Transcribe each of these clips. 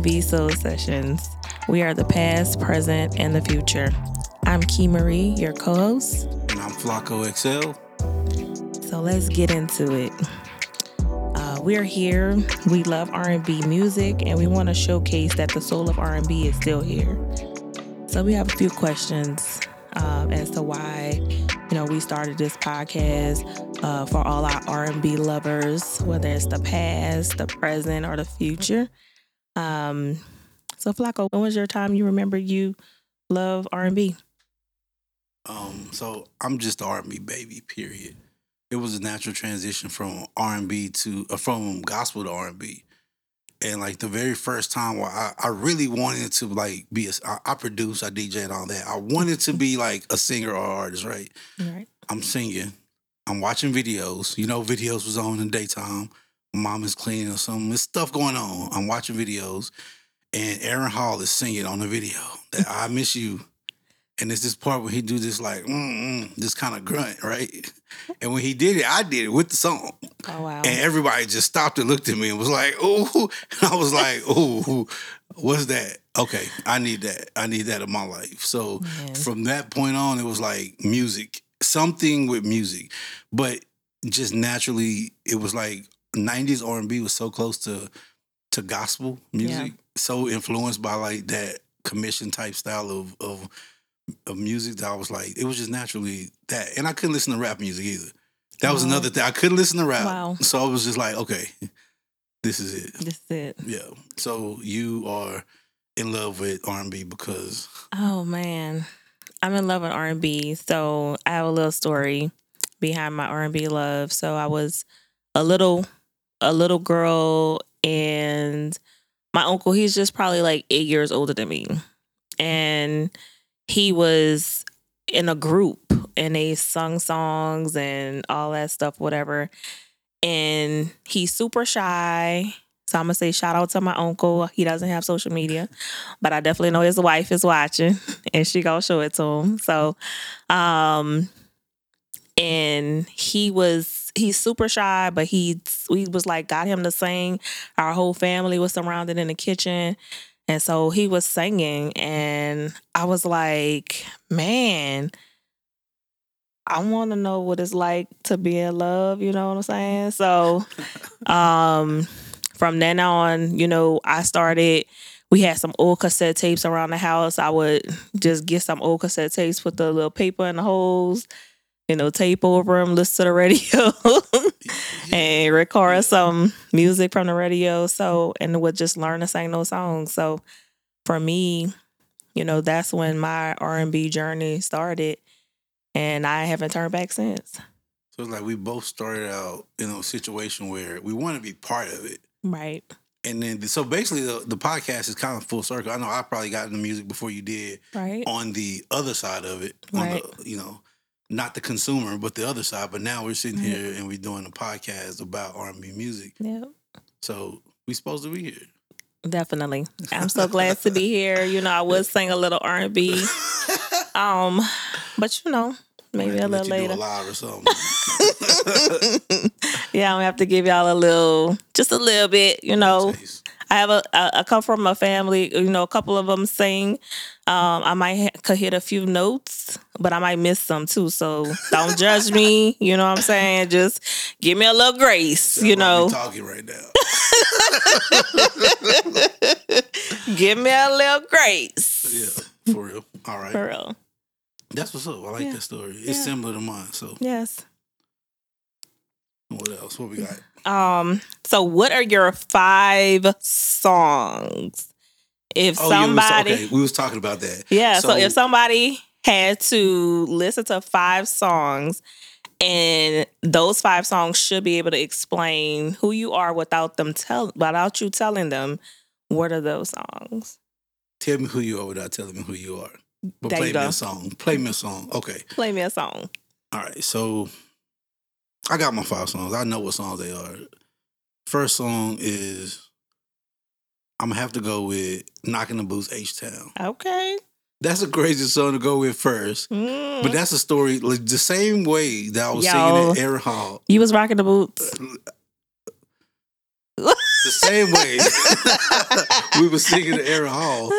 R&B Soul Sessions. We are the past, present, and the future. I'm KeiMarie, your co-host. And I'm FlakoXL. So let's get into it. Uh, we're here. We love R&B music, and we want to showcase that the soul of R&B is still here. So we have a few questions uh, as to why, you know, we started this podcast uh, for all our R&B lovers, whether it's the past, the present, or the future. Um, so Flako, when was your time you remember you love R&B? Um, so I'm just R&B baby. Period. It was a natural transition from R&B to uh, from gospel to R&B. And like the very first time where I, I really wanted to like be a, I, I produced, I DJ and all that. I wanted to be like a singer or artist, right? Right. I'm singing. I'm watching videos. You know, videos was on in the daytime. Mom is cleaning or something. There's stuff going on. I'm watching videos. And Aaron Hall is singing on the video that I miss you. And it's this part where he do this like this kind of grunt, right? And when he did it, I did it with the song. Oh wow. And everybody just stopped and looked at me and was like, "Oh!" I was like, "Oh, what's that?" Okay, I need that. I need that in my life. So from that point on, it was like music, something with music, but just naturally, it was like '90s R&B was so close to to gospel music, so influenced by like that commission type style of of of music that I was like, it was just naturally that, and I couldn't listen to rap music either. That was Wow. another thing. I couldn't listen to rap. Wow. So I was just like, okay, this is it. This is it. Yeah. So you are in love with R and B because Oh man, I'm in love with R and B. So I have a little story behind my R and B love. So I was a little, a little girl, and my uncle. He's just probably like eight years older than me, and he was in a group, and they sung songs and all that stuff, whatever. And he's super shy. So I'm gonna say shout out to my uncle. He doesn't have social media but I definitely know his wife is watching and she gonna show it to him. So um and he was he's super shy, but he we was like got him to sing. Our whole family was surrounded in the kitchen. And so he was singing and I was like, man, I want to know what it's like to be in love, you know what I'm saying? So um from then on, you know, I started we had some old cassette tapes around the house. I would just get some old cassette tapes, with the little paper in the holes, you know, tape over them, listen to the radio, and record some music from the radio. So, and would just learn to sing those songs. So, for me, you know, that's when my R and B journey started, and I haven't turned back since. so it's like we both started out in a situation where we want to be part of it. Right. And then so basically the, the podcast is kind of full circle. I know I probably got into music before you did Right. on the other side of it. On Right. the you know, not the consumer, but the other side. But now we're sitting Right. here and we're doing a podcast about R and B music. Yeah. So we supposed to be here. Definitely. I'm so glad to be here. You know, I would sing a little R and B. Um, but you know, maybe a little later. a live or something. yeah, I'm gonna have to give y'all a little, just a little bit. You know, Taste. I have a, a, I come from a family. You know, a couple of them sing. Um, I might ha- could hit a few notes, but I might miss some too. So don't judge me. You know what I'm saying? Just give me a little grace. That's you know, talking right now. give me a little grace. Yeah, for real. All right. For real. That's what's up. I like Yeah. that story. It's Yeah. similar to mine. So Yes. what else? What we got? Um. So, what are your five songs? If Oh, yeah, we was- somebody, okay, we was talking about that. yeah. So, So- if somebody had to listen to five songs, and those five songs should be able to explain who you are without them tell without you telling them what are those songs. Tell me who you are without telling me who you are. But There play me a song. Play me a song. Okay. Play me a song. All right. So I got my five songs. I know what songs they are. First song is I'm gonna have to go with Knocking the Boots H Town. Okay. That's a crazy song to go with first. Mm. But that's a story like the same way that I was Yo. singing at Aaron Hall. you was rocking the boots. The same way. we were singing to Aaron Hall.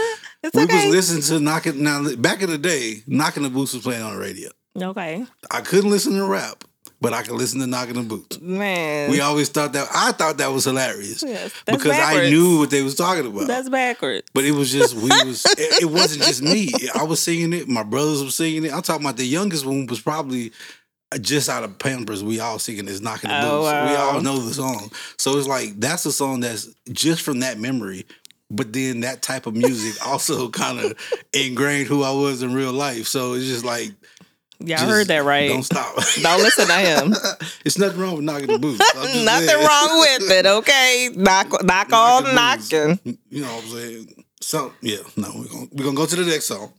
It's We okay. was listening to knocking now back in the day, knocking the boots was playing on the radio. okay, I couldn't listen to rap, but I could listen to knocking the boots. man. We always thought that I thought that was hilarious Yes, that's because I knew what they was talking about. that's backwards. but it was just we was it, it wasn't just me. I was singing it. My brothers were singing it. I'm talking about the youngest one was probably just out of Pampers. We all singing this knocking the Oh, boots. We all know the song. So it's like that's a song that's just from that memory. But then that type of music also kind of ingrained who I was in real life. So it's just like Y'all just heard that right. Don't stop. Don't listen to him. it's nothing wrong with knocking the boots. Nothing saying. wrong with it, okay? Knock, knock Knocking on knocking. You know what I'm saying? So yeah, no, we're gonna we're gonna go to the next song.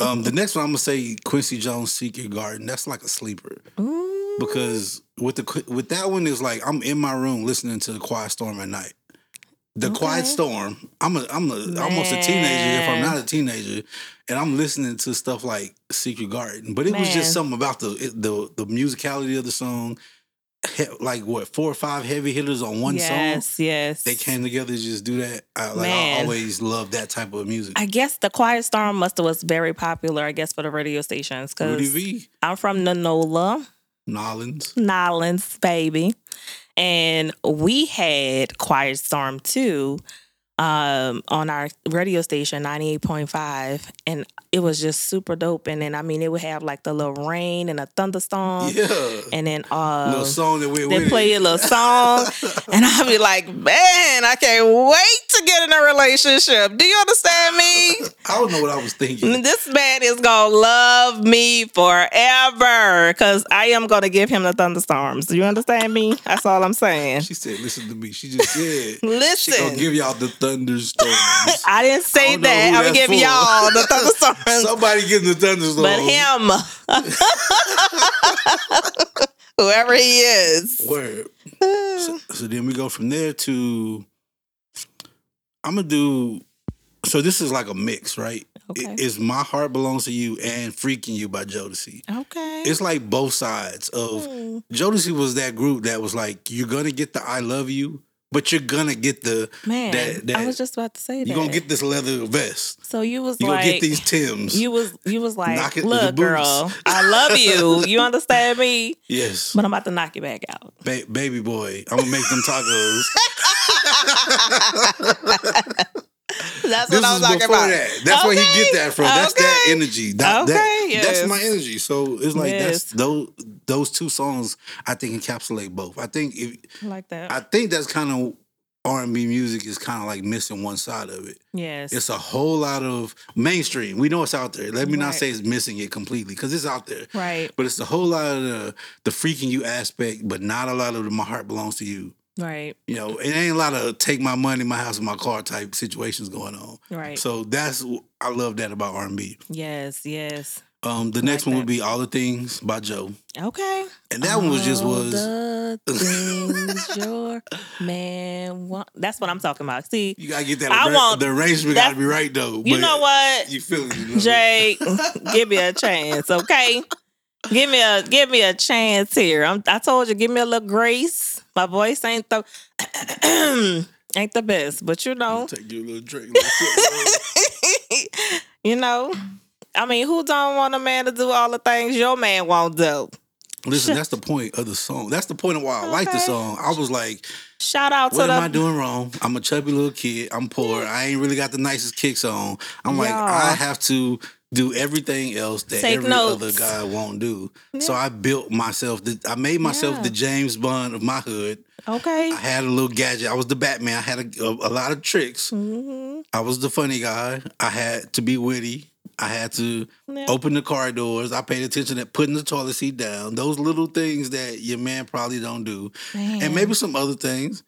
um, the next one I'm gonna say Quincy Jones Secret Garden. That's like a sleeper because with the with that one is like I'm in my room listening to the Quiet Storm at night. The Quiet Storm. I'm a I'm a, almost a teenager if I'm not a teenager, and I'm listening to stuff like Secret Garden. But it was just something about the the the musicality of the song. Like what four or five heavy hitters on one song yes, yes. they came together to just do that. I, like I always love that type of music. I guess the Quiet Storm must have was very popular. I guess for the radio stations because I'm from Nanola, Nolans. Nolans, baby, and we had Quiet Storm too um, on our radio station ninety eight point five, and it was just super dope. And then I mean, it would have like the little rain and a thunderstorm, Yeah, and then uh, little song that went they play a little song, and I'll be like, man, I can't wait to get in a relationship. Do you understand me? I don't know what I was thinking. this man is gonna love me forever because I am gonna give him the thunderstorms. Do you understand me? That's all I'm saying. She said, "Listen to me." She just said, listen "She gonna give y'all the thunderstorms." I didn't say don't that. I'm gonna give for. y'all the thunderstorms, Somebody getting the thunderstorms. but him, whoever he is. Word. So, so then we go from there to. I'm gonna do. So this is like a mix, right? Okay. It's "My Heart Belongs to You" and "Freaking You" by Jodeci. Okay. It's like both sides of Hmm. Jodeci was that group that was like, you're gonna get the I love you, but you're gonna get the Man, that- that- I was just about to say that. you're gonna get this leather vest. so you was You're like, gonna get these Tims. you was you was like, Knock it look, girl, I love you. You understand me? yes. But I'm about to knock you back out. Ba- baby boy. I'm gonna make them tacos. That's this what I was talking about. that. That's where he get that from. That's that energy. That, that- Okay, That's my energy. So it's like Yes. that's those those two songs I think encapsulate both. I think if I like that. I think that's kind of R and B music is kind of like missing one side of it. yes. It's a whole lot of mainstream. We know it's out there. Let me not say it's missing it completely because it's out there. right. But it's a whole lot of the, the freaking you aspect, but not a lot of the my heart belongs to you. Right. You know, it ain't a lot of take my money, my house, and my car type situations going on. Right. So that's I love that about R and B. yes. Yes. Um, the next like one that. would be All the Things by Joe, Okay. and that one was just All was the things your man want. That's what I'm talking about. See, you gotta get that. I arra- want- the arrangement gotta be right though. you know what, You feel it, you know? Jay? give me a chance, okay? Give me a give me a chance here. I'm, I told you, give me a little grace. My voice ain't the ain't the best, but you know, Take your little drink. You know. I mean, who don't want a man to do all the things your man won't do? Listen, that's the point of the song. That's the point of why I like the song. I was like, Shout out what to am the I doing wrong? I'm a chubby little kid. I'm poor. I ain't really got the nicest kicks on. I'm like, I have to do everything else that Take every notes. other guy won't do. So I built myself. The, I made myself Yeah. the James Bond of my hood. okay. I had a little gadget. I was the Batman. I had a, a, a lot of tricks. hmm I was the funny guy. I had to be witty. I had to Yeah. open the car doors. I paid attention at putting the toilet seat down. Those little things that your man probably don't do, and maybe some other things.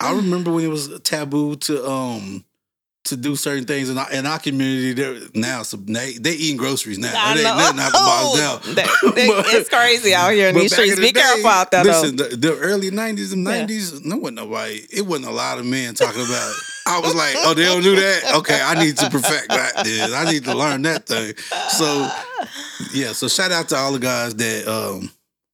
I remember when it was taboo to um to do certain things in our, in our community. There now, some they they eating groceries now. I It ain't nothing out the box now. That- that- But- it's crazy out here in these streets. in Be day, careful out there, listen, though. The, the early nineties and Yeah. nineties, no one nobody. It wasn't a lot of men talking about. it. I was like, oh, they don't do that. Okay, I need to perfect that. Then I need to learn that thing. So yeah, so shout out to all the guys that um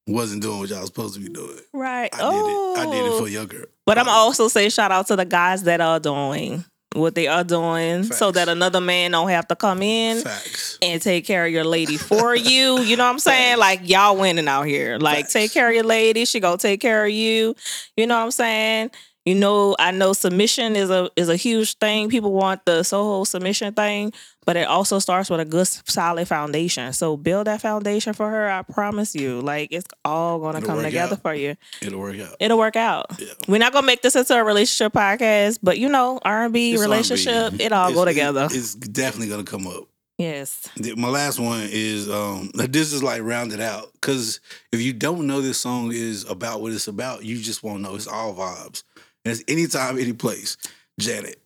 wasn't doing what y'all was supposed to be doing. Right. I oh, did it. I did it for your girl. But I'm also say shout out to the guys that are doing what they are doing, so that another man don't have to come in Facts. and take care of your lady for you. You know what I'm saying? Like y'all winning out here. Like Facts. take care of your lady. She gonna take care of you. You know what I'm saying? You know, I know submission is a is a huge thing. People want the Soho submission thing, but it also starts with a good solid foundation. So build that foundation for her. I promise you. Like it's all gonna It'll come together out. for you. It'll work out. It'll work out. Yeah. We're not gonna make this into a relationship podcast, but you know, R and B relationship, R&B. it all go together. it- it's definitely gonna come up. yes. My last one is um this is like rounded out because if you don't know this song is about what it's about, you just won't know. It's all vibes. It's anytime, any place. Janet.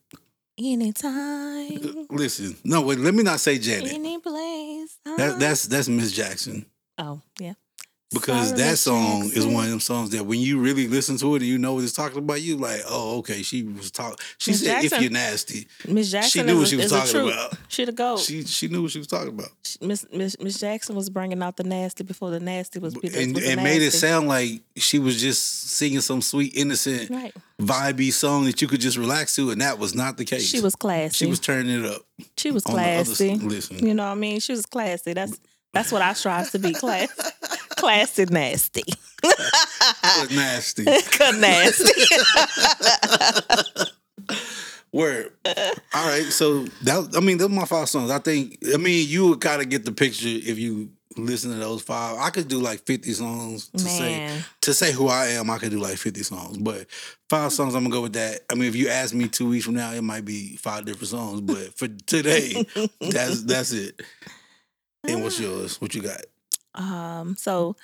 Anytime. Uh, listen, no wait. Let me not say Janet. Any place. That, uh-huh. that's that's Miss Jackson oh yeah. Because Sorry, that song is one of them songs that when you really listen to it and you know what it's talking about, you like, oh okay, she was talking. She Miss said, Jackson. "If you're nasty," Miss Jackson. She knew what she was talking about. She the goat. she she knew what she was talking about. Miss Miss Jackson was bringing out the nasty before the nasty was. was and, and made it sound like she was just singing some sweet, innocent, right. vibey song that you could just relax to, and that was not the case. She was classy. she was turning it up. she was other classy. listen. You know what I mean? She was classy. That's that's what I strive to be. Class, classy, nasty, nasty. Good nasty. Word. All right, so that I mean, those are my five songs. I think I mean you would kind of get the picture if you listen to those five. I could do like fifty songs to say to say who I am. I could do like fifty songs, but five songs I'm gonna go with that. I mean, if you ask me two weeks from now, it might be five different songs, but for today, that's that's it. And what's ah. yours? What you got? Um, so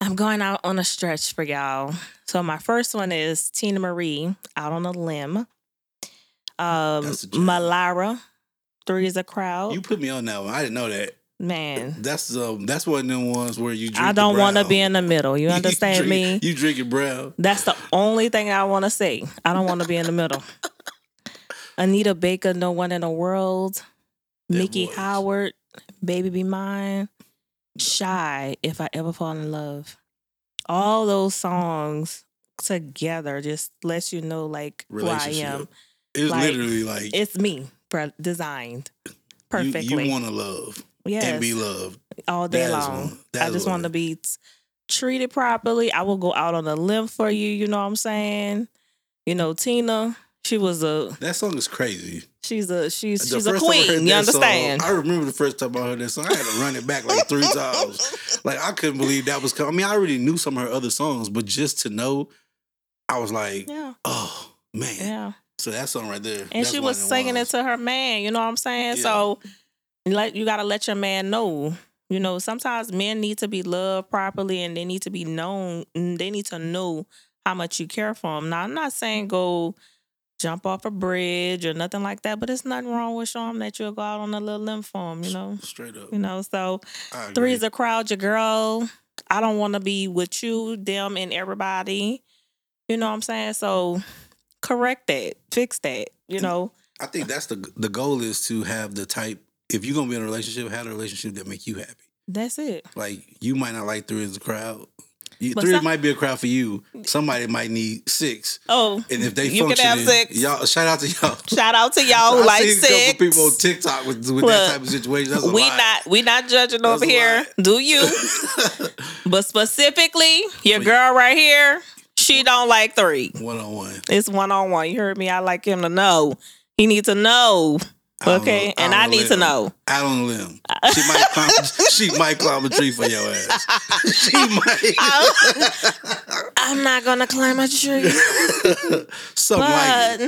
I'm going out on a stretch for y'all. So my first one is Teena Marie, Out on a Limb. Um. Malara, Three is a crowd. You put me on that one. I didn't know that. Man, That's um that's one of them ones where you. Drink I don't want to be in the middle. You understand me? You drink it brown. That's the only thing I want to say. I don't want to be in the middle. Anita Baker, No One in the World. That Nikki voice. Howard, Baby Be Mine. Shai, If I Ever Fall in Love. All those songs together just lets you know like who I am. It's Like, literally like It's me, pre- designed you, perfectly. you want to love yes, and be loved. all day That long. I just want to be treated properly. I will go out on a limb for you. You know what I'm saying? You know, Tina, she was a That song is crazy. she's a she's The she's a first time I heard queen. You that song, understand? I remember the first time I heard that song. I had to run it back like three times. Like I couldn't believe that was coming. I mean, I already knew some of her other songs, but just to know, I was like, yeah, oh man. yeah. So that song right there. And she was singing it to her man. You know what I'm saying? Yeah. So, like, you gotta let your man know. You know, sometimes men need to be loved properly, and they need to be known. and They need to know how much you care for them. Now, I'm not saying go jump off a bridge or nothing like that, but it's nothing wrong with showing that you'll go out on a little limb for them. You know, Straight up. you know. So. Three's a crowd, your girl. I don't want to be with you, them, and everybody. You know what I'm saying? So correct that, fix that. You know, I think that's the the goal is to have the type. If you're gonna be in a relationship, have a relationship that make you happy. that's it. Like you might not like three as a crowd. You, three some- might be a crowd for you. Somebody might need six. Oh, And if they You can function, have six. y'all shout out to y'all. shout out to y'all who like six. couple people on TikTok with, with Look, that type of situation. That's a we lot. not we not judging That's over here. lot. Do you? but specifically, your girl right here, she don't like three. one on one. It's one on one. You heard me. I like him to know. He needs to know. Okay, and I need to know. Out on a limb. She might climb. she might climb a tree for your ass. she might. I'm not gonna climb a tree, Something like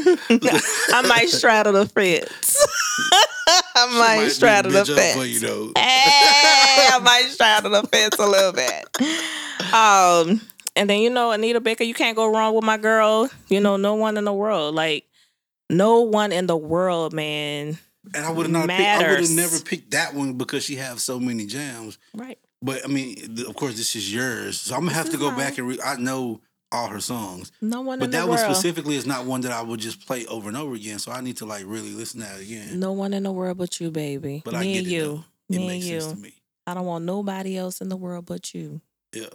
but I might straddle the fence. I She might, straddle the up for fence. you though. Hey, I might straddle the fence a little bit. Um, and then you know Anita Baker, you can't go wrong with my girl. You know, no one in the world, like no one in the world, man. And I would have not. Picked, I would have never picked that one because she has so many jams. Right. But I mean, of course, this is yours, so I'm gonna have to go back and read. I know all her songs, No one but that one world. specifically is not one that I would just play over and over again. So I need to like really listen to that again. No one in the world but you, baby. But I me get and it. you. though. It Me and makes you. sense to me. I don't want nobody else in the world but you. Yeah.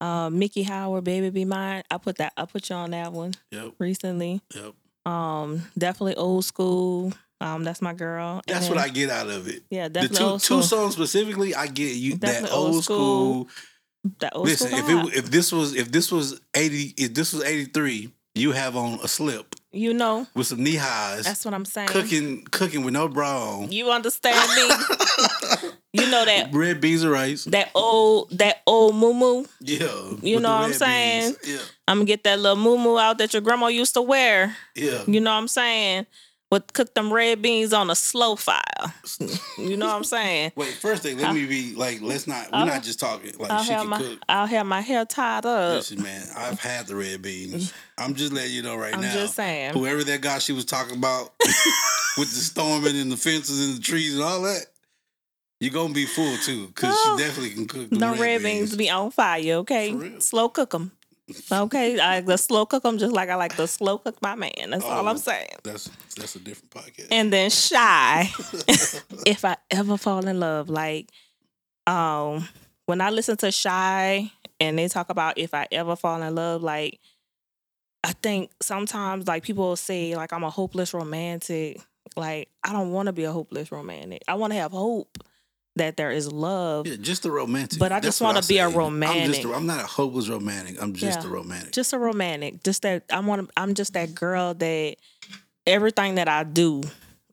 Uh, Miki Howard, Baby Be Mine. I put that. I put you on that one Yep. recently. Yep. Um, definitely old school. Um, that's my girl. That's what I get out of it. Yeah, The definitely two old two songs specifically, I get you that Definitely old, old school. school. that old Listen, school if it if this was if this was eighty if this was eighty three, you have on a slip you know, with some knee highs, that's what I'm saying. cooking cooking with no bra on, You understand me? you know that red beans and rice. that old that old moo Yeah, You know what I'm saying? beans. Yeah, I'm gonna get that little moo out that your grandma used to wear. yeah. You know what I'm saying? With cook them red beans on a slow fire. You know what I'm saying? Wait, first thing, let me be like, let's not. We're I'll- not just talking like I'll she can my cook. I'll have my hair tied up. Listen, man, I've had the red beans. I'm just letting you know right I'm now. just saying. Whoever that guy she was talking about with the storming and the fences and the trees and all that, you're gonna be full too, because Oh. she definitely can cook. The No red, red beans. beans be on fire, okay? Slow cook them. Okay, I like to slow cook them just like I like the slow cook my man. That's all Oh. I'm saying. That's that's a different podcast. and then Shai if i ever fall in love like um when i listen to Shai and they talk about if i ever fall in love like i think sometimes like people say like i'm a hopeless romantic like i don't want to be a hopeless romantic i want to have hope that there is love yeah, just the romantic. But I That's just wanna be a romantic. I'm, just a, I'm not a hopeless romantic. I'm just Yeah. a romantic. just a romantic just that I want. I'm just that girl that everything that i do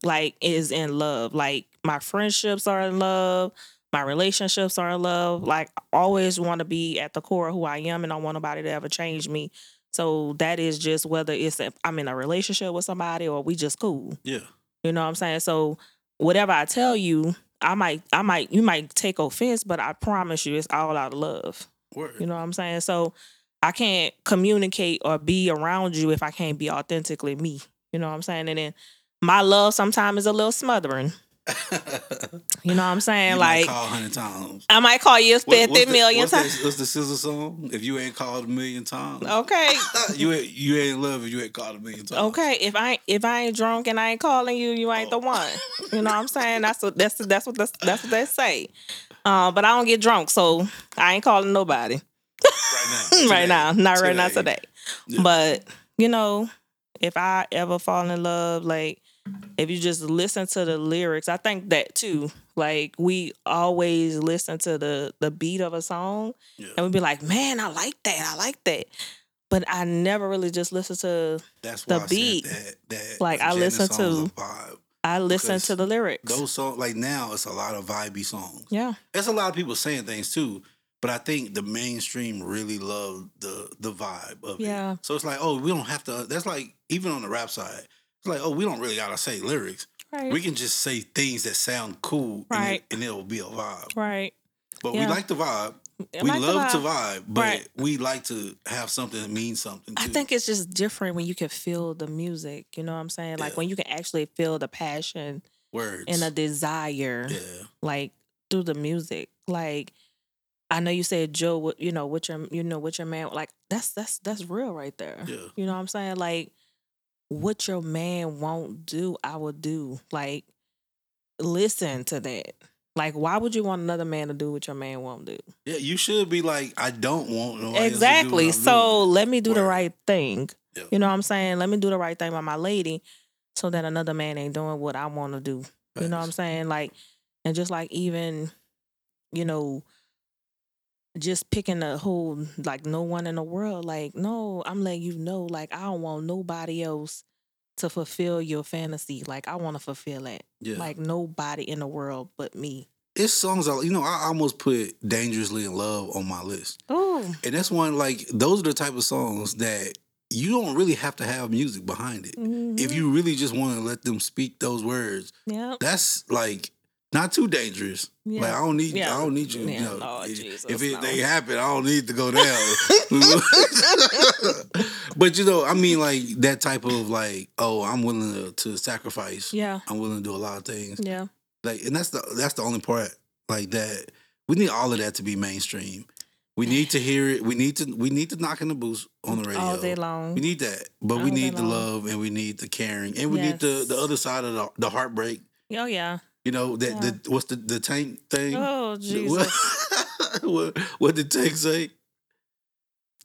like is in love like my friendships are in love my relationships are in love like I always want to be at the core of who i am and i don't want nobody to ever change me so that is just whether it's if i'm in a relationship with somebody or we just cool yeah, you know what i'm saying so whatever i tell you i might i might you might take offense but i promise you it's all out of love word. you know what I'm saying? So I can't communicate or be around you if I can't be authentically me. You know what I'm saying? And then my love sometimes is a little smothering. You know what I'm saying? you might like call hundred times. I might call you What- 50 the- million times. That, what's the scissor song? If you ain't called a million times, Okay. you ain't, you ain't in love if you ain't called a million times. Okay. If I ain't if I ain't drunk and I ain't calling you, you ain't the one. You know what I'm saying? That's what that's that's what that's, that's what they say. Uh, but I don't get drunk, so I ain't calling nobody. right now, right now. Today. Not right now Today. today. Yeah. But, you know, if I ever fall in love, like if you just listen to the lyrics, I think that too. Like we always listen to the the beat of a song Yeah. and we'd be like, Man, I like that. I like that. But I never really just listen to That's the I beat. Said that, that Like, I listen to- vibe. I listen to the lyrics. Those songs, like now, it's a lot of vibey songs. yeah. There's a lot of people saying things too, but I think the mainstream really love the the vibe of Yeah. it. So it's like, oh, we don't have to. That's like even on the rap side, it's like, oh, we don't really gotta say lyrics. Right. We can just say things that sound cool, Right. and, it, and it'll be a vibe. right. But Yeah. we like the vibe. I we like the love to vibe. vibe, but Right. we like to have something that means something. Too. I think it's just different when you can feel the music. You know what I'm saying? Like Yeah. when you can actually feel the passion words and a desire. yeah, like through the music. Like I know you said Joe, you know, what your you know, what your man like that's that's that's real right there. yeah. You know what I'm saying? Like what your man won't do, I will do. Like listen to that. Like why would you want another man to do what your man won't do? Yeah, you should be like, I don't want nobody else to do what exactly. So doing. let me do the right thing. Yeah. You know what I'm saying? Let me do the right thing by my lady so that another man ain't doing what I want to do. You know what I'm saying? Like, and just like even, you know, just picking a whole like no one in the world. Like, no, I'm letting you know, like, I don't want nobody else to fulfill your fantasy. Like, I want to fulfill it. Yeah. Like nobody in the world but me. it's songs I you know I almost put "Dangerously in Love" on my list, Oh, and that's one like those are the type of songs that you don't really have to have music behind it. Mm-hmm. If you really just want to let them speak those words, yeah, that's like not too dangerous. yeah. Like I don't need, Yeah. I don't need you. you know, oh, if- Jesus, if it no. they happen, I don't need to go down. but you know, I mean, like that type of like, oh, I'm willing to, to sacrifice. yeah, I'm willing to do a lot of things. yeah, Like, and that's the that's the only part like that. We need all of that to be mainstream. We need to hear it. We need to we need to knock in the boots on the radio. all day long. We need that, but we All day need the love and we need the caring and we need the the other side of the, the heartbreak. oh yeah. You know that Yeah. the what's the the tank thing? Oh Jesus. What, what what did Tank say?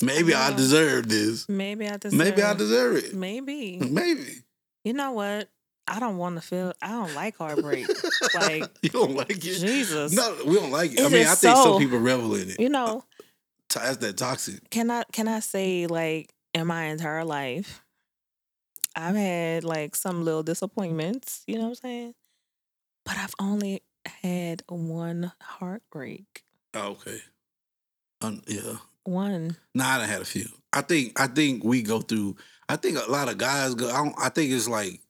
Maybe I know. deserve this. Maybe I deserve. Maybe I deserve it. Maybe. Maybe. You know what? I don't want to feel. I don't like heartbreak. like you don't like it. Jesus. No, we don't like it. I mean, I think so- some people revel in it. You know, That's that toxic. can I can I say like in my entire life, I've had like some little disappointments. You know what I'm saying? But I've only had one heartbreak. Oh, okay. Um, yeah. One. Nah, I done had a few. I think I think we go through. I think a lot of guys go. I, don't, I think it's like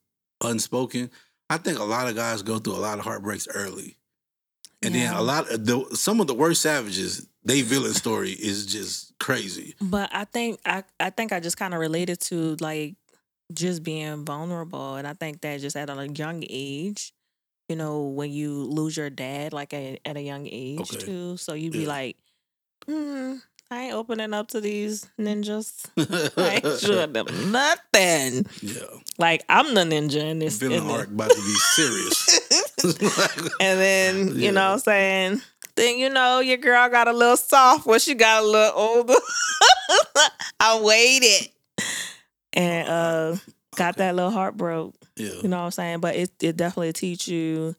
unspoken. I think a lot of guys go through a lot of heartbreaks early, and then a lot of the some of the worst savages. They villain story is just crazy. But I think I I think I just kind of related to like just being vulnerable, and I think that just at a young age, you know, when you lose your dad like at, at a young age Okay. too, so you'd be Yeah. like, mm, I ain't opening up to these ninjas. I ain't showing them nothing. yeah, Like I'm the ninja in this. villain arc about to be serious. And then, you Yeah. know what I'm saying? Then you know your girl got a little soft when she got a little older. I waited. And uh got that little heart broke. Yeah, You know what I'm saying? But it it definitely teach you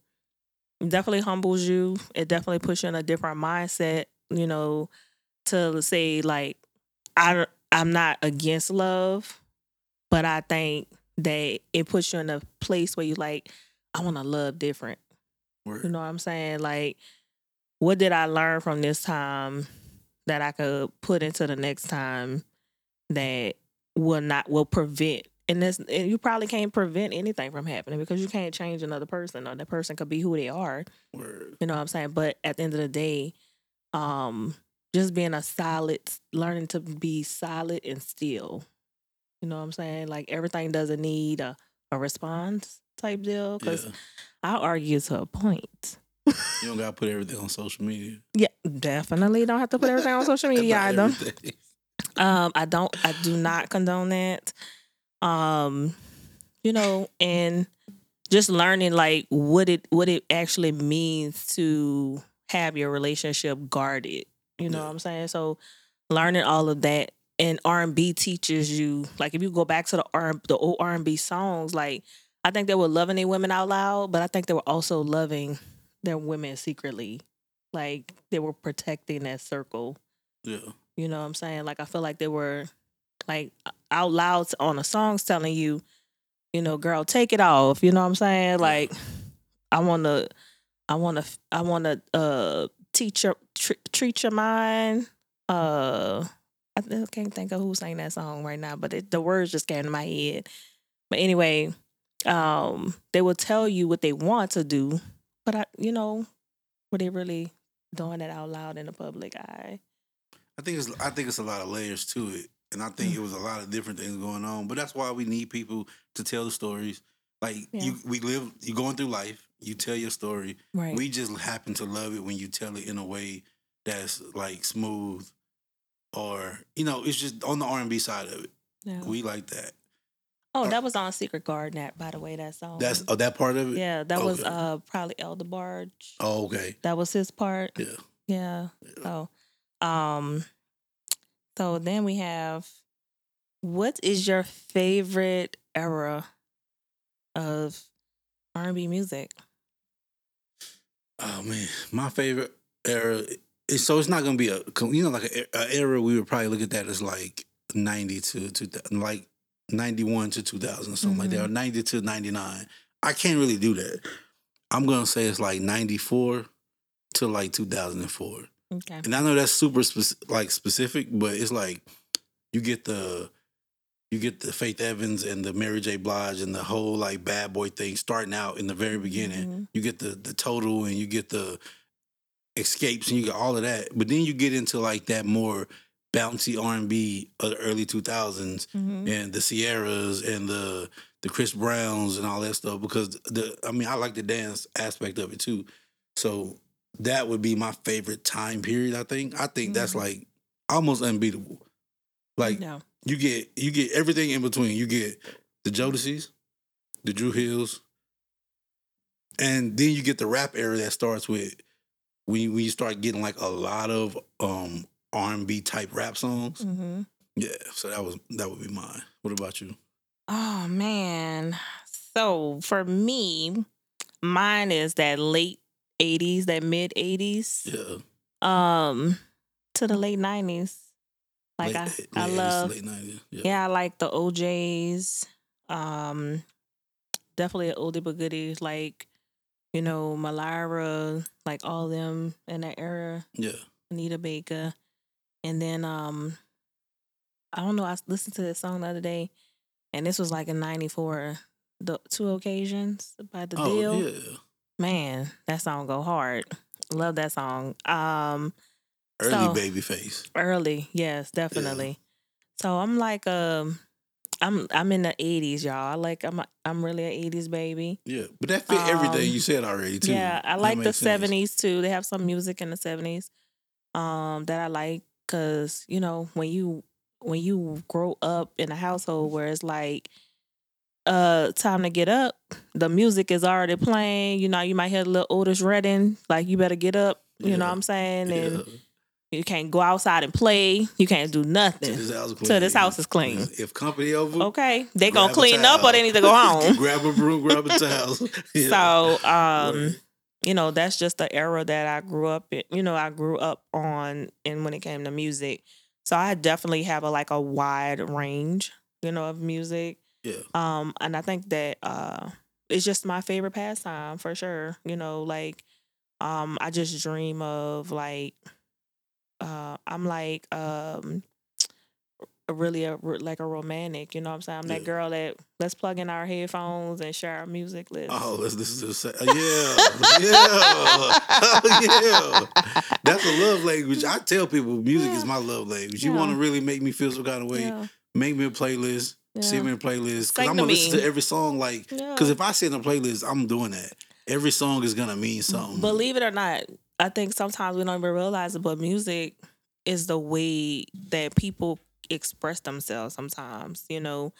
definitely humbles you. It definitely puts you in a different mindset, you know, to say like I I'm not against love, but I think that it puts you in a place where you like I want to love different. Word. You know what I'm saying? Like, what did I learn from this time that I could put into the next time that will not will prevent and this and you probably can't prevent anything from happening because you can't change another person or that person could be who they are. Word. You know what I'm saying? But at the end of the day, um, just being a solid learning to be solid and still. You know what I'm saying? Like everything doesn't need a, a response type deal. Because Yeah. I argue to a point. You don't gotta put everything on social media. Yeah, definitely don't have to put everything on social media either. Um, I don't. I do not condone that. Um, you know, and just learning like what it what it actually means to have your relationship guarded. You know Yeah. what I'm saying? So learning all of that and R and B teaches you like if you go back to the R the old R and B songs, like I think they were loving their women out loud, but I think they were also loving their women secretly. Like they were protecting that circle. Yeah. You know what I'm saying? Like I feel like they were like out loud on a song telling you, you know, girl, take it off. You know what I'm saying? Like I want to I want to I want to uh teach your tr- treat your mind. Uh I can't think of who sang that song right now, but it, the words just came to my head. But anyway, um they will tell you what they want to do, but I you know, were they really doing it out loud in the public eye? I think it's I think it's a lot of layers to it, and I think Mm. it was a lot of different things going on. But that's why we need people to tell the stories. Like Yeah. you, we live. You're going through life. You tell your story. Right. We just happen to love it when you tell it in a way that's like smooth, or you know, it's just on the R and B side of it. yeah. We like that. Oh, that was on Secret Garden, that by the way, that song. That's oh, that part of it. yeah, that was uh probably El DeBarge. Oh, okay. That was his part. Yeah. Yeah. Oh, um, so then we have, what is your favorite era of R and B music? Oh man, my favorite era. Is, so it's not gonna be a you know like a, a era we would probably look at that as like ninety to two like ninety one to two thousand something like that or mm-hmm. ninety to ninety nine. I can't really do that. I'm gonna say it's like ninety four to like two thousand and four. Okay. And I know that's super spec- like specific, but it's like you get the you get the Faith Evans and the Mary J. Blige and the whole like bad boy thing starting out in the very beginning. Mhm. You get the the total and you get the Xscapes and you get all of that. But then you get into like that more bouncy R and B of the early two thousands Mhm. and the Ciaras and the the Chris Browns and all that stuff because the I mean I like the dance aspect of it too. So that would be my favorite time period. I think. I think that's Mhm. like almost unbeatable. Like No. you get you get everything in between. You get the Jodeci's, the Dru Hills, and then you get the rap era that starts with when you, when you start getting like a lot of um R and B type rap songs. hmm Yeah, so that was that would be mine. What about you? Oh man. So for me, mine is that late 80s, that mid 80s. Yeah, Um to the late 90s. Like late, I late I 80s, love late nineties. Yeah. Yeah, I like the O'Jays. Um, definitely an oldie but goodies, like you know Malira, like all them in that era. yeah, Anita Baker, and then um, I don't know. I listened to this song the other day, and this was like in '94. The two occasions by the Oh Deele. yeah. Man, that song go hard. Love that song. Um, Early So- Babyface. Early, yes, definitely. So I'm like, um, I'm I'm in the '80s, y'all. I like I'm I'm really an '80s baby. Yeah, but that fit everything Um, you said already too. Yeah, I like the '70s too. They have some music in the '70s, um, that I like because you know when you when you grow up in a household where it's like, uh, time to get up, the music is already playing. You know, you might hear a little Otis Redding, like you better get up. You know what I'm saying? And you can't go outside and play. You can't do nothing. this house is clean. So this house is clean. If company over, Okay, they gonna clean up or they need to go home. grab a broom, grab a towel. Yeah. So, um, Right. you know, that's just the era that I grew up in. You know, I grew up on, and when it came to music, so I definitely have a like a wide range, you know, of music. Yeah, Um, and I think that uh, it's just my favorite pastime for sure. You know, like, um, I just dream of like, uh, I'm like, um. Really, a like a romantic, you know what I'm saying? I'm that girl that let's plug in our headphones and share our music list. Oh, listen to the yeah, yeah, yeah. That's a love language. I tell people music is my love language. You Yeah. want to really make me feel some kind of way, Yeah. make me a playlist, send Yeah. me a playlist. Cause I'm gonna listen me. to every song like Yeah. because if I send a playlist, I'm doing that. Every song is gonna mean something. Believe it or not, I think sometimes we don't even realize it, but music is the way that people express themselves sometimes, you know.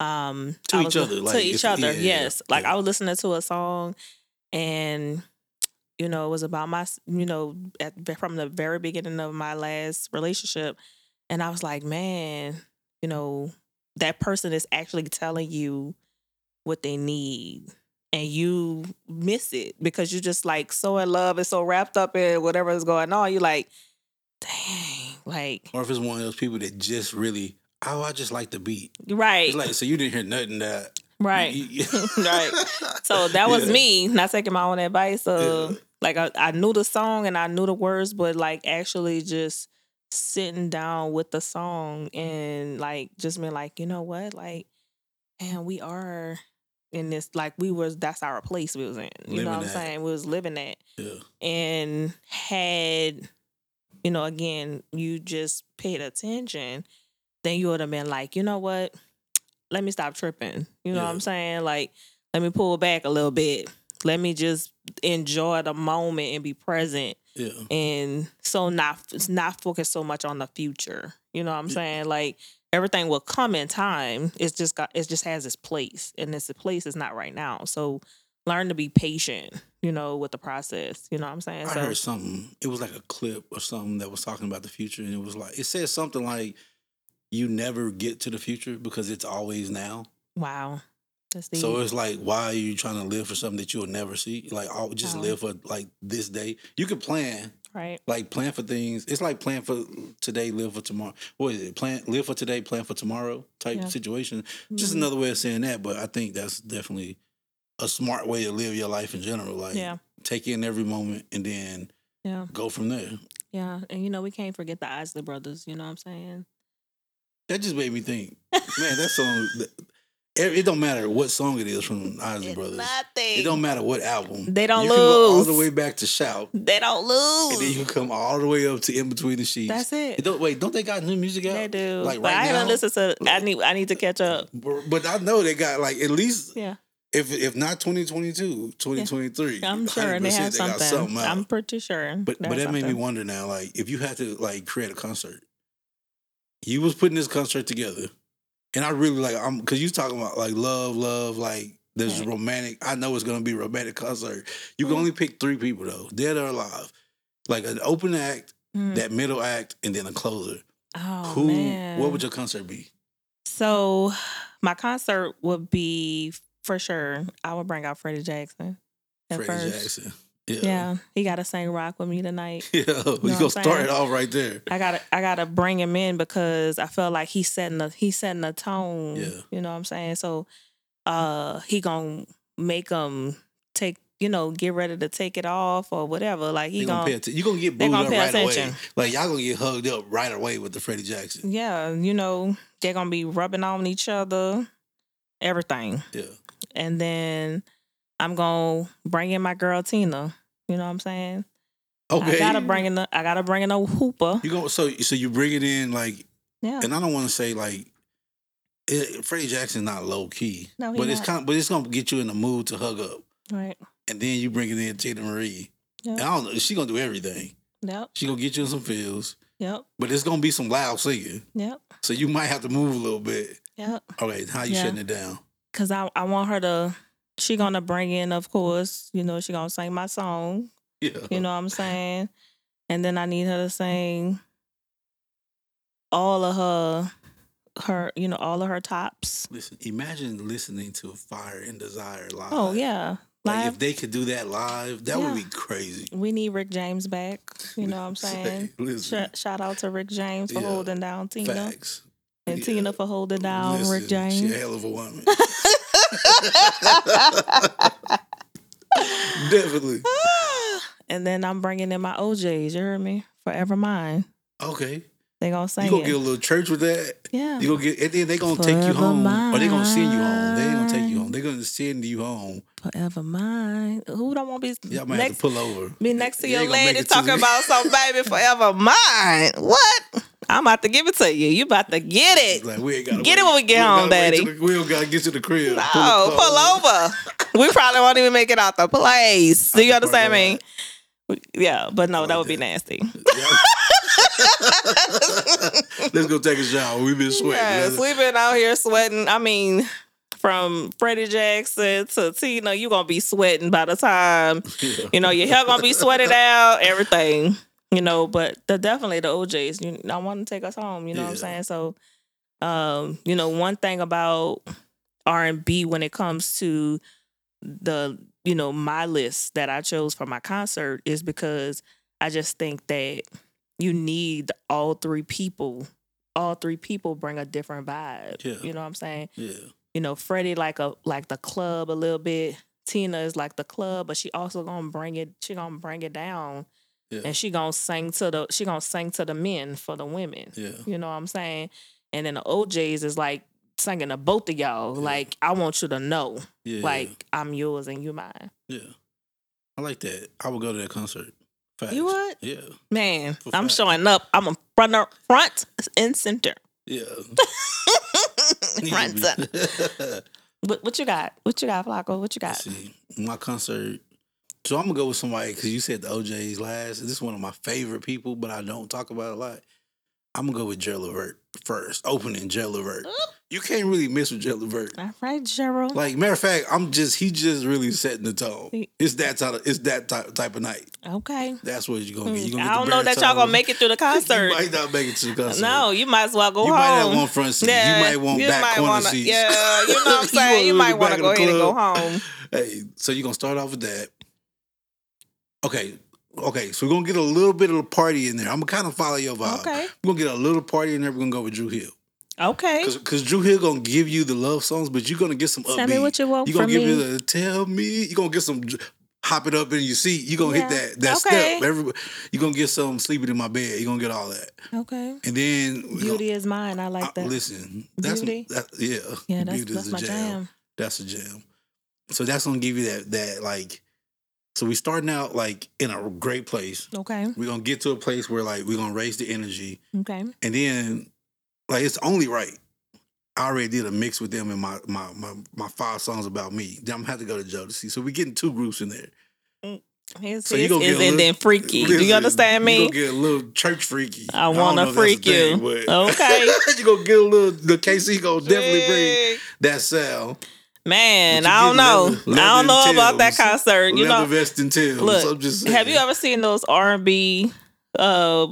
Um To I each was- other, to like, each other, yeah, yes. Like. I was listening to a song and you know, it was about my you know, at, from the very beginning of my last relationship and I was like, man, you know, that person is actually telling you what they need and you miss it because you're just like so in love and so wrapped up in whatever is going on. You're like, dang, like, or if it's one of those people that just really, oh, I just like the beat. right, It's like so you didn't hear nothing that right. you- Right. So that was Yeah. me not taking my own advice. Uh, Yeah. Like I, I knew the song and I knew the words, but like actually just sitting down with the song mm-hmm. and like just being like, you know what, like, and we are in this like we was that's our place we was in. You Living know what I'm saying? We was living that. Yeah. and had you know again you just paid attention then you would have been like you know what let me stop tripping you know what i'm saying like let me pull back a little bit let me just enjoy the moment and be present. Yeah. and so not not focus so much on the future. You know what i'm Yeah. saying? Like everything will come in time. It's just got it just has its place. And this place is not right now. So learn to be patient you know with the process. You know what i'm saying? I so heard something. It was like a clip or something that was talking about the future, and it was like it said something like, "You never get to the future because it's always now." wow. the So it's like, why are you trying to live for something that you'll never see? Like, I'll just live for like this day. You can plan, right like plan for things. It's like plan for today, live for tomorrow. What is it? Plan, live for today, plan for tomorrow type Yeah. situation. Just Mhm. another way of saying that, but I think that's definitely a smart way to live your life in general. Like, yeah take in every moment and then yeah go from there. yeah and you know we can't forget the isley brothers you know what i'm saying That just made me think, man, that song. That- It, it don't matter what song it is from Isley It's Brothers. nothing It don't matter what album. They don't you can go all the way back to Shout, they don't lose. and then you can come all the way up to In Between the Sheets. that's it It don't wait. Don't they got new music out? they do Like but right i haven't now? listened to i need i need to catch up But, but I know they got like at least yeah if if not 2022, 2023. i'm sure they have got something, something i'm pretty sure But but have that made me wonder now, like if you had to like create a concert, you was putting this concert together, and I really like I'm because you talking about like love, love, like there's Right. romantic. I know it's gonna be a romantic concert. You can Mhm. only pick three people though, dead or alive, like an open act Mm. that middle act, and then a closer. Oh Who? man. What would your concert be? So my concert would be for sure. I would bring out Freddie Jackson Freddie first. Jackson. Yeah. Yeah, he got to sing rock with me tonight. Yeah. we gonna start it off right there. I gotta I gotta bring him in because I feel like he's setting a he's setting a tone. Yeah. You know what I'm saying? So uh he gonna make them take you know, get ready to take it off or whatever. Like he You gonna gonna. You gonna get booed gonna up right away. Like y'all gonna get hugged up right away with the Freddie Jackson. yeah, you know, they're gonna be rubbing on each other, everything. Yeah. And then I'm gonna bring in my girl Teena. You know what I'm saying? Okay. I gotta bring in the I gotta bring in a hooper. You go so so you bring it in like, Yeah. and I don't want to say like. It, Freddie Jackson's not low key, No, but it's not. kind. But it's gonna get you in the mood to hug up, Right. and then you bring it in Teena Marie. Yep. And I don't know. She gonna do everything. Yep. She gonna get you in some feels, Yep. but it's gonna be some loud singing. Yep. So you might have to move a little bit. Yep. Okay, how you Yeah. shutting it down? Cause I, I want her to she gonna bring in, of course, you know, she gonna sing my song. Yeah. You know what I'm saying? And then I need her to sing all of her her, you know, all of her tops. Listen, imagine listening to Fire and Desire live. Oh yeah. Like Live. if they could do that live, that would be crazy. we need Rick James back. You know what I'm saying? Listen, Sh- shout out to Rick James for Yeah. holding down Teena. facts. And Yeah. Teena for holding down Rick Listen, She a James. hell of a woman. Definitely. and then I'm bringing in my O'Jays. You heard me? Forever Mine. Okay. They gonna sing You gonna it. get a little church with that? yeah. You gonna get and then they gonna take you Forever home. Or they gonna send you home. They ain't gonna take you home. They gonna send you home. Forever Mine. Who don't want to be Y'all might next? have to pull over. Be next to You your ain't gonna make lady to talking about some baby forever mine. What? I'm about to give it to you. You about to get it. Like we ain't gotta Get it when we get don't home, Daddy. the- we don't gotta get to the crib. No, Pull pull over. we probably won't even make it out the place. Do you understand me? Yeah, but no, like that would be nasty. Let's go take a shower. We've been sweating. Yes, we've been out here sweating. I mean, from Freddie Jackson to Teena, you're gonna be sweating by the time Yeah. you know your hair gonna be sweated out, everything. You know, but the definitely the O'Jays. You, I want to take us home. You know what I'm saying? So, um, you know, one thing about R and B when it comes to the you know my list that I chose for my concert is because I just think that you need all three people. All three people bring a different vibe. Yeah. You know what I'm saying? Yeah. you know, Freddie like a like the club a little bit. Teena is like the club, but she also gonna bring it. She gonna bring it down, Yeah. and she gonna sing to the. She gonna sing to the men for the women. Yeah. You know what I'm saying? And then the O'Jays is like singing to both of y'all. Yeah. Like I want you to know, Yeah. like I'm yours and you mine. Yeah. I like that. I would go to that concert. Facts. You would? Yeah. Man, For I'm facts. showing up. I'm a front front and center. Yeah. front center. What, what you got? What you got, Flako? What you got? See. My concert. So I'm gonna go with somebody because you said the O'Jays last. This is one of my favorite people, but I don't talk about it a lot. I'm gonna go with Joe Levert first, opening Joe Levert. You can't really miss with Joe Levert. All right, Gerald. Like matter of fact, I'm just he just really setting the tone. It's that type of it's that type, type of night. okay. That's what you're gonna get. Hmm, you're gonna I don't know that y'all gonna make it through the concert. You might not make it to the concert. No, you might as well go you home. You might have one front seat. Yeah, you might want you back might corner wanna- seats. Yeah, you know what I'm saying. wanna You might want to go ahead and go home. Hey, so you're gonna start off with that. Okay. Okay, so we're gonna get a little bit of a party in there. I'm gonna kind of follow your vibe. Okay. We're gonna get a little party in there. We're gonna go with Dru Hill. Okay. Cause, Dru Hill gonna give you the love songs, but you're gonna get some upbeat. Tell me what you want You're gonna give me. the tell me. You're gonna get some hop it up in your seat. You're gonna Yeah. hit that that Okay. step. Every, you're gonna get some sleeping in my bed. You're gonna get all that. Okay. And then Beauty is mine. I like that. listen. That's Beauty? that, yeah. yeah, that's, that's is my a jam. That's a jam. So that's gonna give you that that like. So we starting out like in a great place. Okay. We're gonna get to a place where like we're gonna raise the energy, Okay. and then like it's only right. I already did a mix with them in my my my, my five songs about me. Then I'm gonna have to go to Jodeci. So we getting two groups in there. Mm, his, So you his gonna get is and then freaky. Do you understand me? You gonna get a little church freaky. I if that's freak thing, you. but- Okay. you gonna get a little. The KC gonna definitely bring that sound. Man, I don't know. leather- I don't know and about that concert. You know, vest and tails. look. Have you ever seen those R and B uh,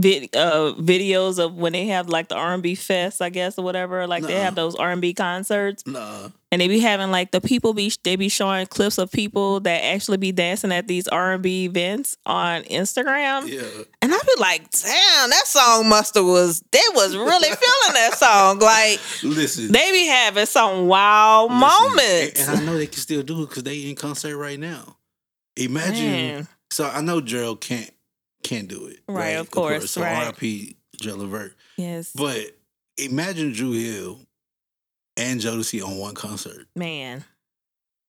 vid- uh, videos of when they have like the R and B fest, I guess, or whatever. Like they have those R and B concerts, Nah. and they be having like the people be they be showing clips of people that actually be dancing at these R and B events on Instagram, Yeah. and I be like, damn, that song must have was they was really feeling that song. Like Listen. they be having some wild listen, moments. And, and I know they can still do it because they in concert right now. Imagine. Man. So I know Gerald can't can't do it. Right, of course, So right. RIP Levert. Yes, But imagine Dru Hill and Jodeci on one concert. man.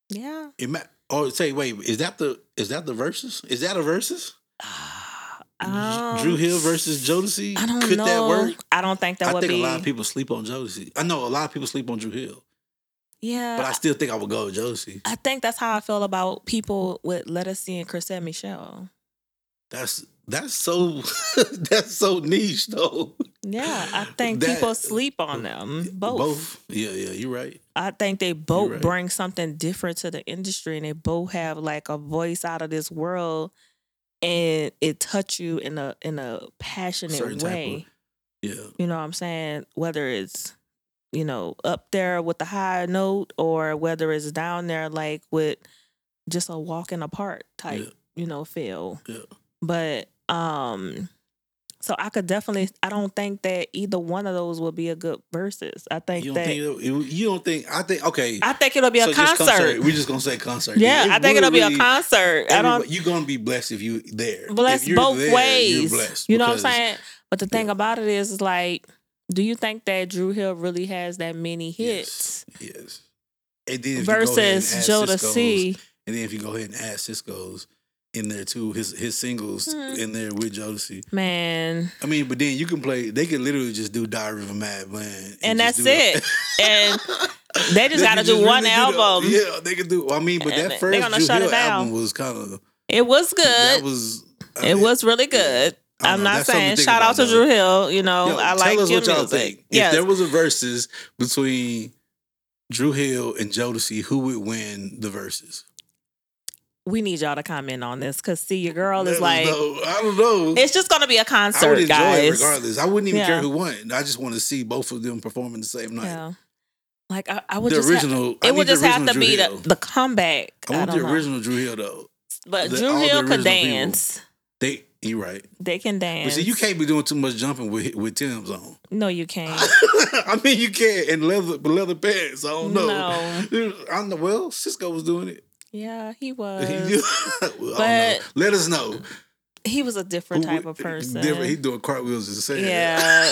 Yeah. Ima- or say, wait, is that the is that the verses? Is that a versus? Um, Dru Hill versus Jodeci? I don't Could know. that work? I don't think that I would think be. a lot of people sleep on Jodeci. I know a lot of people sleep on Dru Hill, yeah, but I still think I would go with Jodeci. I think that's how I feel about people with Ledisi and Chrisette Michele. That's that's so that's so niche though. Yeah, I think That- people sleep on them both. Both. Yeah, yeah, you're right. I think they both right. bring something different to the industry, and they both have like a voice out of this world, and it touch you in a in a passionate Certain type of- way. Yeah. You know what I'm saying? Whether it's, you know, up there with the high note or whether it's down there like with just a walk in the park type, Yeah. you know, feel. Yeah. But um so I could definitely I don't think that either one of those would be a good versus. I think You don't that think you don't think I think okay. I think it'll be a so just concert. We're just gonna say concert. yeah, It I think it'll be a concert. I don't You're gonna be blessed if you there. blessed If you're both there, ways. Blessed. you know what I'm saying? But the thing Yeah. about it is, is like, do you think that Dru Hill really has that many hits Yes. Yes. And then if you go ahead and versus Jodeci? And then if you go ahead and add Sisqo's in there too, his his singles Hmm. in there with Jodeci. Man, I mean, but then you can play. They can literally just do Diary of a Mad Band, And just that's do it. And they just gotta do one the- album. yeah, they can do. I mean, but And that first Dru Hill album was kind of it was good. that was. I it mean, was really good. I'm know. not to saying shout out to. Dru Hill. You know, Yo, I like tell us your what y'all music. think. Yes. If there was a versus between Dru Hill and Jodeci, who would win the verses? We need y'all to comment on this because see, your girl is like, know. I don't know. it's just gonna be a I would concert, enjoy guys. it regardless. I wouldn't even Yeah. care who won. I just want to see both of them performing the same night. Yeah, like I, I would The just. original. I it would just have to Dru be the, the comeback. I I, want don't the know. original Dru Hill though. But the- Dru Hill could original people. dance. They, you right. They can dance. But see, you can't be doing too much jumping with with Tim's on. No, you can't. I mean, you can in leather leather pants. I don't know. No. I know. Well, Sisqo was doing it. Yeah, he was. Well, I don't know. But- Let us know. He was a different type of person. Different. He doing cartwheels and saying. Yeah.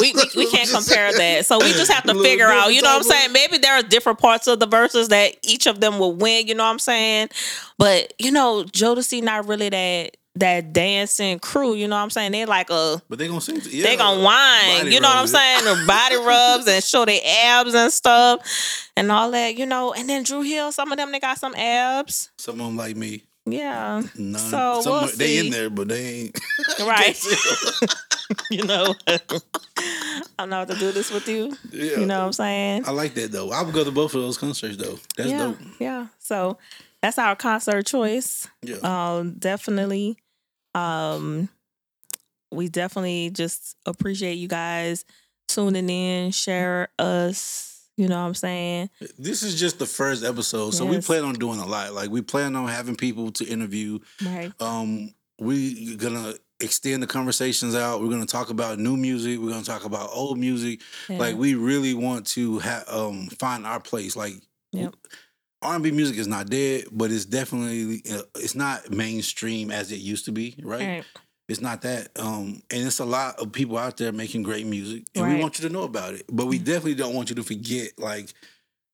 we, we, we can't compare that. So we just have to figure out, you know what I'm saying? Maybe there are different parts of the verses that each of them will win, you know what I'm saying? But, you know, Jodeci not really that that dancing crew, you know what I'm saying? They like a But they gonna sing. Yeah. they gonna whine, you know what I'm saying? Or body rubs and show their abs and stuff and all that, you know. And then Dru Hill, some of them they got some abs. Some of them like me. Yeah. None. So Some we'll they in there, but they ain't. Right. you know. I'm not to do this with you. yeah. You know what I'm saying? I like that though. I would go to both of those concerts though. That's yeah, dope. yeah. So that's our concert choice. Yeah. Um, definitely. Um, we definitely just appreciate you guys tuning in, share us. You know what I'm saying? This is just the first episode, so we plan on doing a lot. Like we plan on having people to interview. Right. Um, we gonna extend the conversations out. We're gonna talk about new music. We're gonna talk about old music. Yeah. Like we really want to have um find our place. Like Yep. R and B music is not dead, but it's definitely it's not mainstream as it used to be. Right? Right. It's not that. Um, and it's a lot of people out there making great music, and we want you to know about it. But we definitely don't want you to forget like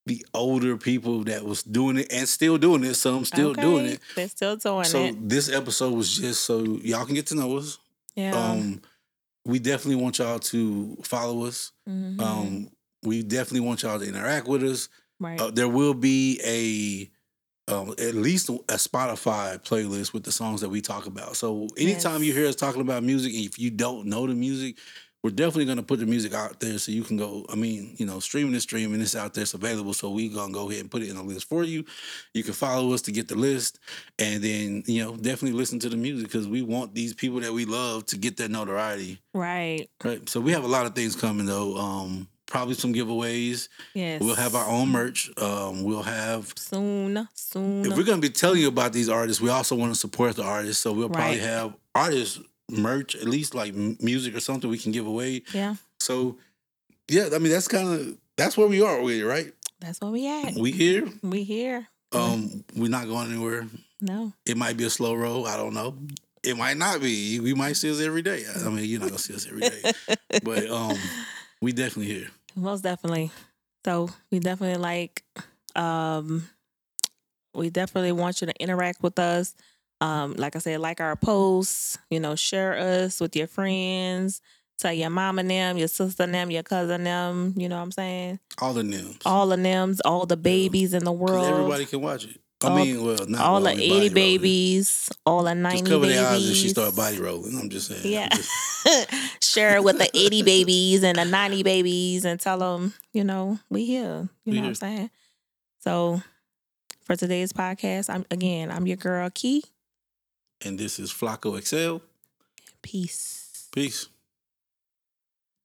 the older people that was doing it and still doing it. Some still doing it. They're still doing So it. So this episode was just so y'all can get to know us. Yeah. Um, we definitely want y'all to follow us. Mhm. Um, we definitely want y'all to interact with us. Right. Uh, there will be a um, at least a Spotify playlist with the songs that we talk about. So anytime Yes. you hear us talking about music, and if you don't know the music, we're definitely gonna put the music out there so you can go. I mean, you know, streaming is streaming. It's out there. It's available. So we're gonna go ahead and put it in the list for you. You can follow us to get the list, and then you know definitely listen to the music because we want these people that we love to get that notoriety. Right. Right. So we have a lot of things coming though. Um, probably some giveaways. Yes. We'll have our own merch. Um, we'll have soon. Soon. if we're gonna be telling you about these artists, we also want to support the artists. So we'll probably Right. have artists merch, at least like music or something we can give away. yeah. So yeah, I mean that's kind of that's where we are with it, right? That's where we at. We here. We here. Um, we're not going anywhere. No. It might be a slow roll. I don't know. It might not be. We might see us every day. I mean, you're not gonna see us every day, but um, we definitely here. Most definitely. So we definitely like um we definitely want you to interact with us. Um, like I said, like our posts, you know, share us with your friends, tell your mom and them, your sister and them, your cousin them, you know what I'm saying? All the names. All the names, all the babies in the world. everybody can watch it. I all- mean, well, not all the 80 body rolling. babies, all the 90 Just cover babies. their eyes if she start body rolling. I'm just saying. Yeah. just- Share it with the 80 babies and the 90 babies and tell them, you know, we here. You We know here. what I'm saying? So for today's podcast, I'm again, I'm your girl Key. and this is FlakoXL. Peace. Peace.